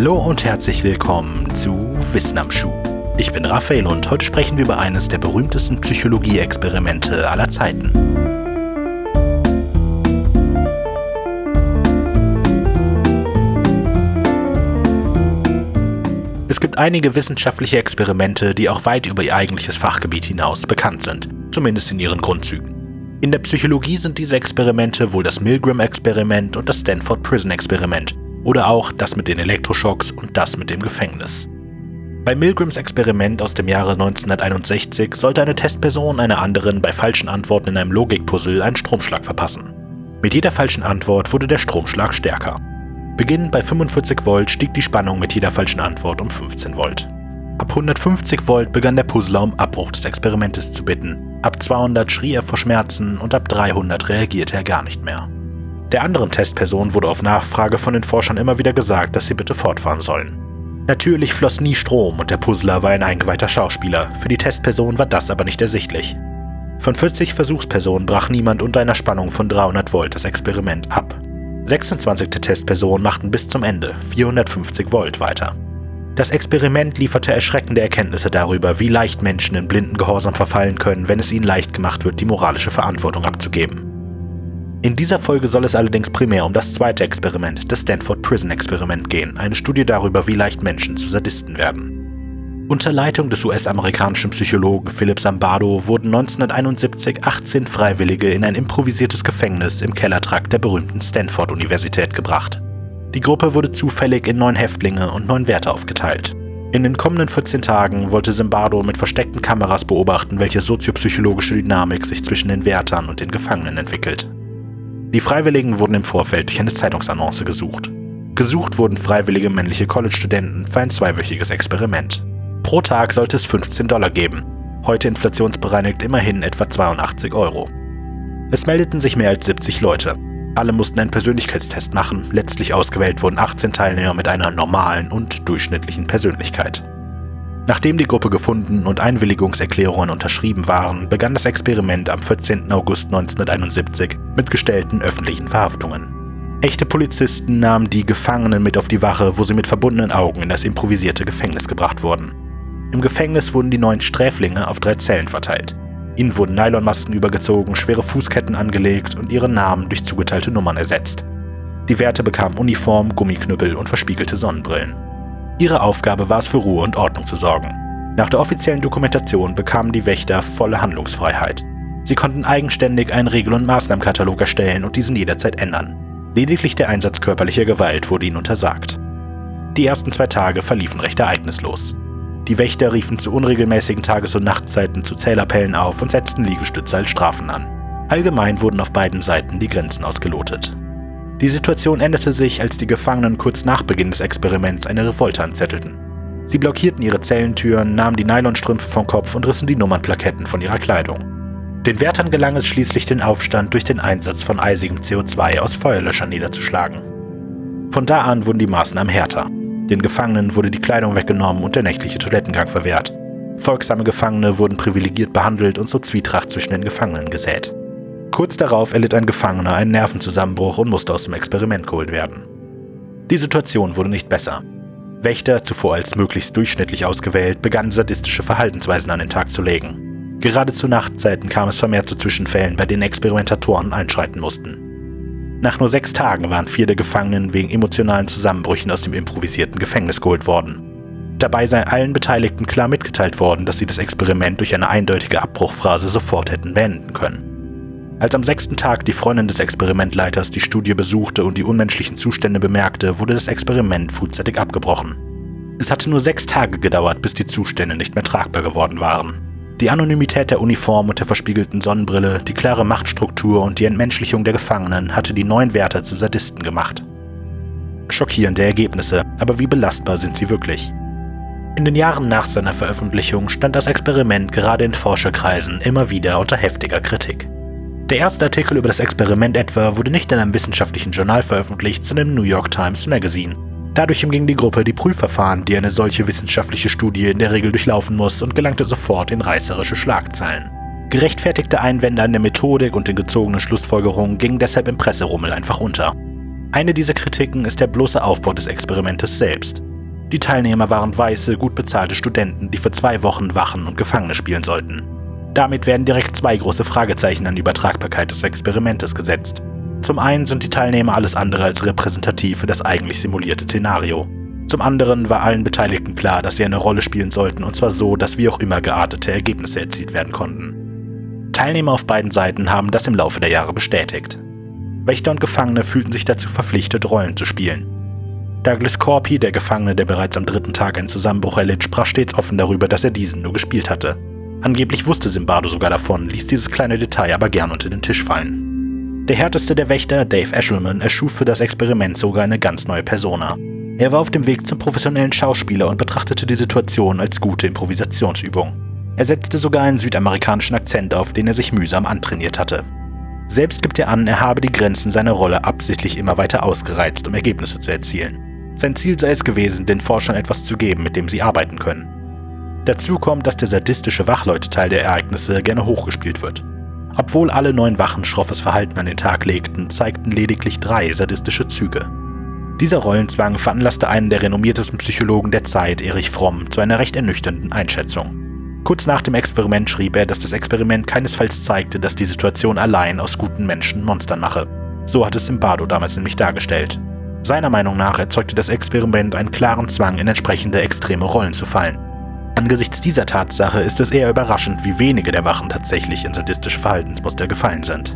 Hallo und herzlich willkommen zu Wissen am Schuh. Ich bin Raphael und heute sprechen wir über eines der berühmtesten Psychologie-Experimente aller Zeiten. Es gibt einige wissenschaftliche Experimente, die auch weit über ihr eigentliches Fachgebiet hinaus bekannt sind, zumindest in ihren Grundzügen. In der Psychologie sind diese Experimente wohl das Milgram-Experiment und das Stanford Prison-Experiment, oder auch das mit den Elektroschocks und das mit dem Gefängnis. Bei Milgrams Experiment aus dem Jahre 1961 sollte eine Testperson einer anderen bei falschen Antworten in einem Logikpuzzle einen Stromschlag verpassen. Mit jeder falschen Antwort wurde der Stromschlag stärker. Beginnend bei 45 Volt stieg die Spannung mit jeder falschen Antwort um 15 Volt. Ab 150 Volt begann der Puzzler um Abbruch des Experimentes zu bitten, ab 200 schrie er vor Schmerzen und ab 300 reagierte er gar nicht mehr. Der anderen Testperson wurde auf Nachfrage von den Forschern immer wieder gesagt, dass sie bitte fortfahren sollen. Natürlich floss nie Strom und der Puzzler war ein eingeweihter Schauspieler, für die Testperson war das aber nicht ersichtlich. Von 40 Versuchspersonen brach niemand unter einer Spannung von 300 Volt das Experiment ab. 26 Testpersonen machten bis zum Ende 450 Volt weiter. Das Experiment lieferte erschreckende Erkenntnisse darüber, wie leicht Menschen in blinden Gehorsam verfallen können, wenn es ihnen leicht gemacht wird, die moralische Verantwortung abzugeben. In dieser Folge soll es allerdings primär um das zweite Experiment, das Stanford Prison Experiment gehen, eine Studie darüber, wie leicht Menschen zu Sadisten werden. Unter Leitung des US-amerikanischen Psychologen Philip Zimbardo wurden 1971 18 Freiwillige in ein improvisiertes Gefängnis im Kellertrakt der berühmten Stanford-Universität gebracht. Die Gruppe wurde zufällig in neun Häftlinge und neun Wärter aufgeteilt. In den kommenden 14 Tagen wollte Zimbardo mit versteckten Kameras beobachten, welche soziopsychologische Dynamik sich zwischen den Wärtern und den Gefangenen entwickelt. Die Freiwilligen wurden im Vorfeld durch eine Zeitungsannonce gesucht. Gesucht wurden freiwillige männliche College-Studenten für ein zweiwöchiges Experiment. Pro Tag sollte es 15 Dollar geben, heute inflationsbereinigt immerhin etwa 82 Euro. Es meldeten sich mehr als 70 Leute. Alle mussten einen Persönlichkeitstest machen, letztlich ausgewählt wurden 18 Teilnehmer mit einer normalen und durchschnittlichen Persönlichkeit. Nachdem die Gruppe gefunden und Einwilligungserklärungen unterschrieben waren, begann das Experiment am 14. August 1971 mit gestellten öffentlichen Verhaftungen. Echte Polizisten nahmen die Gefangenen mit auf die Wache, wo sie mit verbundenen Augen in das improvisierte Gefängnis gebracht wurden. Im Gefängnis wurden die neuen Sträflinge auf drei Zellen verteilt. Ihnen wurden Nylonmasken übergezogen, schwere Fußketten angelegt und ihre Namen durch zugeteilte Nummern ersetzt. Die Wärter bekamen Uniform, Gummiknüppel und verspiegelte Sonnenbrillen. Ihre Aufgabe war es, für Ruhe und Ordnung zu sorgen. Nach der offiziellen Dokumentation bekamen die Wächter volle Handlungsfreiheit. Sie konnten eigenständig einen Regel- und Maßnahmenkatalog erstellen und diesen jederzeit ändern. Lediglich der Einsatz körperlicher Gewalt wurde ihnen untersagt. Die ersten zwei Tage verliefen recht ereignislos. Die Wächter riefen zu unregelmäßigen Tages- und Nachtzeiten zu Zählappellen auf und setzten Liegestütze als Strafen an. Allgemein wurden auf beiden Seiten die Grenzen ausgelotet. Die Situation änderte sich, als die Gefangenen kurz nach Beginn des Experiments eine Revolte anzettelten. Sie blockierten ihre Zellentüren, nahmen die Nylonstrümpfe vom Kopf und rissen die Nummernplaketten von ihrer Kleidung. Den Wärtern gelang es schließlich, den Aufstand durch den Einsatz von eisigem CO2 aus Feuerlöschern niederzuschlagen. Von da an wurden die Maßnahmen härter. Den Gefangenen wurde die Kleidung weggenommen und der nächtliche Toilettengang verwehrt. Folgsame Gefangene wurden privilegiert behandelt und so Zwietracht zwischen den Gefangenen gesät. Kurz darauf erlitt ein Gefangener einen Nervenzusammenbruch und musste aus dem Experiment geholt werden. Die Situation wurde nicht besser. Wächter, zuvor als möglichst durchschnittlich ausgewählt, begannen sadistische Verhaltensweisen an den Tag zu legen. Gerade zu Nachtzeiten kam es vermehrt zu Zwischenfällen, bei denen Experimentatoren einschreiten mussten. Nach nur sechs Tagen waren vier der Gefangenen wegen emotionalen Zusammenbrüchen aus dem improvisierten Gefängnis geholt worden. Dabei sei allen Beteiligten klar mitgeteilt worden, dass sie das Experiment durch eine eindeutige Abbruchphrase sofort hätten beenden können. Als am sechsten Tag die Freundin des Experimentleiters die Studie besuchte und die unmenschlichen Zustände bemerkte, wurde das Experiment frühzeitig abgebrochen. Es hatte nur sechs Tage gedauert, bis die Zustände nicht mehr tragbar geworden waren. Die Anonymität der Uniform und der verspiegelten Sonnenbrille, die klare Machtstruktur und die Entmenschlichung der Gefangenen hatte die neuen Wärter zu Sadisten gemacht. Schockierende Ergebnisse, aber wie belastbar sind sie wirklich? In den Jahren nach seiner Veröffentlichung stand das Experiment gerade in Forscherkreisen immer wieder unter heftiger Kritik. Der erste Artikel über das Experiment etwa wurde nicht in einem wissenschaftlichen Journal veröffentlicht, sondern im New York Times Magazine. Dadurch umging die Gruppe die Prüfverfahren, die eine solche wissenschaftliche Studie in der Regel durchlaufen muss, und gelangte sofort in reißerische Schlagzeilen. Gerechtfertigte Einwände an der Methodik und den gezogenen Schlussfolgerungen gingen deshalb im Presserummel einfach unter. Eine dieser Kritiken ist der bloße Aufbau des Experimentes selbst. Die Teilnehmer waren weiße, gut bezahlte Studenten, die für zwei Wochen Wachen und Gefangene spielen sollten. Damit werden direkt zwei große Fragezeichen an die Übertragbarkeit des Experimentes gesetzt. Zum einen sind die Teilnehmer alles andere als repräsentativ für das eigentlich simulierte Szenario. Zum anderen war allen Beteiligten klar, dass sie eine Rolle spielen sollten, und zwar so, dass wie auch immer geartete Ergebnisse erzielt werden konnten. Teilnehmer auf beiden Seiten haben das im Laufe der Jahre bestätigt. Wächter und Gefangene fühlten sich dazu verpflichtet, Rollen zu spielen. Douglas Corpy, der Gefangene, der bereits am dritten Tag einen Zusammenbruch erlitt, sprach stets offen darüber, dass er diesen nur gespielt hatte. Angeblich wusste Simbardo sogar davon, ließ dieses kleine Detail aber gern unter den Tisch fallen. Der härteste der Wächter, Dave Eshelman, erschuf für das Experiment sogar eine ganz neue Persona. Er war auf dem Weg zum professionellen Schauspieler und betrachtete die Situation als gute Improvisationsübung. Er setzte sogar einen südamerikanischen Akzent auf, den er sich mühsam antrainiert hatte. Selbst gibt er an, er habe die Grenzen seiner Rolle absichtlich immer weiter ausgereizt, um Ergebnisse zu erzielen. Sein Ziel sei es gewesen, den Forschern etwas zu geben, mit dem sie arbeiten können. Dazu kommt, dass der sadistische Wachleuteteil der Ereignisse gerne hochgespielt wird. Obwohl alle neun Wachen schroffes Verhalten an den Tag legten, zeigten lediglich drei sadistische Züge. Dieser Rollenzwang veranlasste einen der renommiertesten Psychologen der Zeit, Erich Fromm, zu einer recht ernüchternden Einschätzung. Kurz nach dem Experiment schrieb er, dass das Experiment keinesfalls zeigte, dass die Situation allein aus guten Menschen Monstern mache. So hat es Simbardo damals nämlich dargestellt. Seiner Meinung nach erzeugte das Experiment einen klaren Zwang, in entsprechende extreme Rollen zu fallen. Angesichts dieser Tatsache ist es eher überraschend, wie wenige der Wachen tatsächlich in sadistische Verhaltensmuster gefallen sind.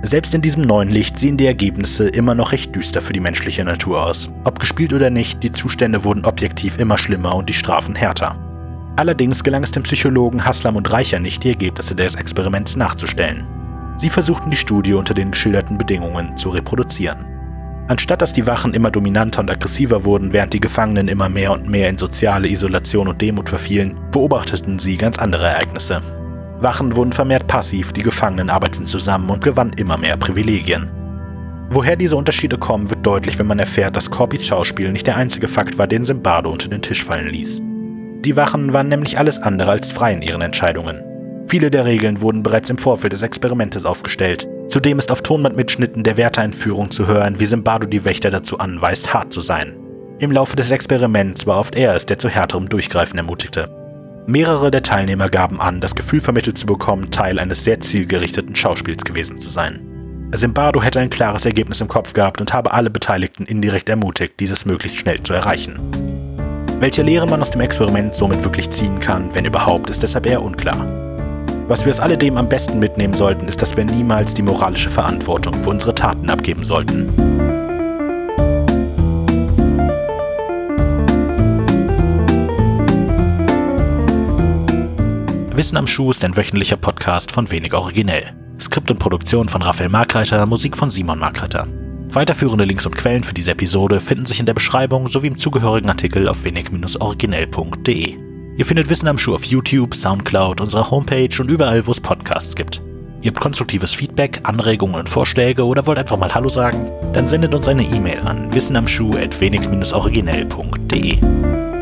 Selbst in diesem neuen Licht sehen die Ergebnisse immer noch recht düster für die menschliche Natur aus. Ob gespielt oder nicht, die Zustände wurden objektiv immer schlimmer und die Strafen härter. Allerdings gelang es dem Psychologen Haslam und Reicher nicht, die Ergebnisse des Experiments nachzustellen. Sie versuchten die Studie unter den geschilderten Bedingungen zu reproduzieren. Anstatt dass die Wachen immer dominanter und aggressiver wurden, während die Gefangenen immer mehr und mehr in soziale Isolation und Demut verfielen, beobachteten sie ganz andere Ereignisse. Wachen wurden vermehrt passiv, die Gefangenen arbeiteten zusammen und gewannen immer mehr Privilegien. Woher diese Unterschiede kommen, wird deutlich, wenn man erfährt, dass Corpys Schauspiel nicht der einzige Fakt war, den Simbardo unter den Tisch fallen ließ. Die Wachen waren nämlich alles andere als frei in ihren Entscheidungen. Viele der Regeln wurden bereits im Vorfeld des Experimentes aufgestellt. Zudem ist auf Tonbandmitschnitten der Wärtereinführung zu hören, wie Simbardo die Wächter dazu anweist, hart zu sein. Im Laufe des Experiments war oft er es, der zu härterem Durchgreifen ermutigte. Mehrere der Teilnehmer gaben an, das Gefühl vermittelt zu bekommen, Teil eines sehr zielgerichteten Schauspiels gewesen zu sein. Simbardo hätte ein klares Ergebnis im Kopf gehabt und habe alle Beteiligten indirekt ermutigt, dieses möglichst schnell zu erreichen. Welche Lehre man aus dem Experiment somit wirklich ziehen kann, wenn überhaupt, ist deshalb eher unklar. Was wir aus alledem am besten mitnehmen sollten, ist, dass wir niemals die moralische Verantwortung für unsere Taten abgeben sollten. Wissen am Schuh ist ein wöchentlicher Podcast von Wenig Originell. Skript und Produktion von Raphael Markreiter, Musik von Simon Markreiter. Weiterführende Links und Quellen für diese Episode finden sich in der Beschreibung sowie im zugehörigen Artikel auf wenig-originell.de. Ihr findet Wissen am Schuh auf YouTube, Soundcloud, unserer Homepage und überall, wo es Podcasts gibt. Ihr habt konstruktives Feedback, Anregungen und Vorschläge oder wollt einfach mal Hallo sagen? Dann sendet uns eine E-Mail an wissenamschuh.wenig-originell.de.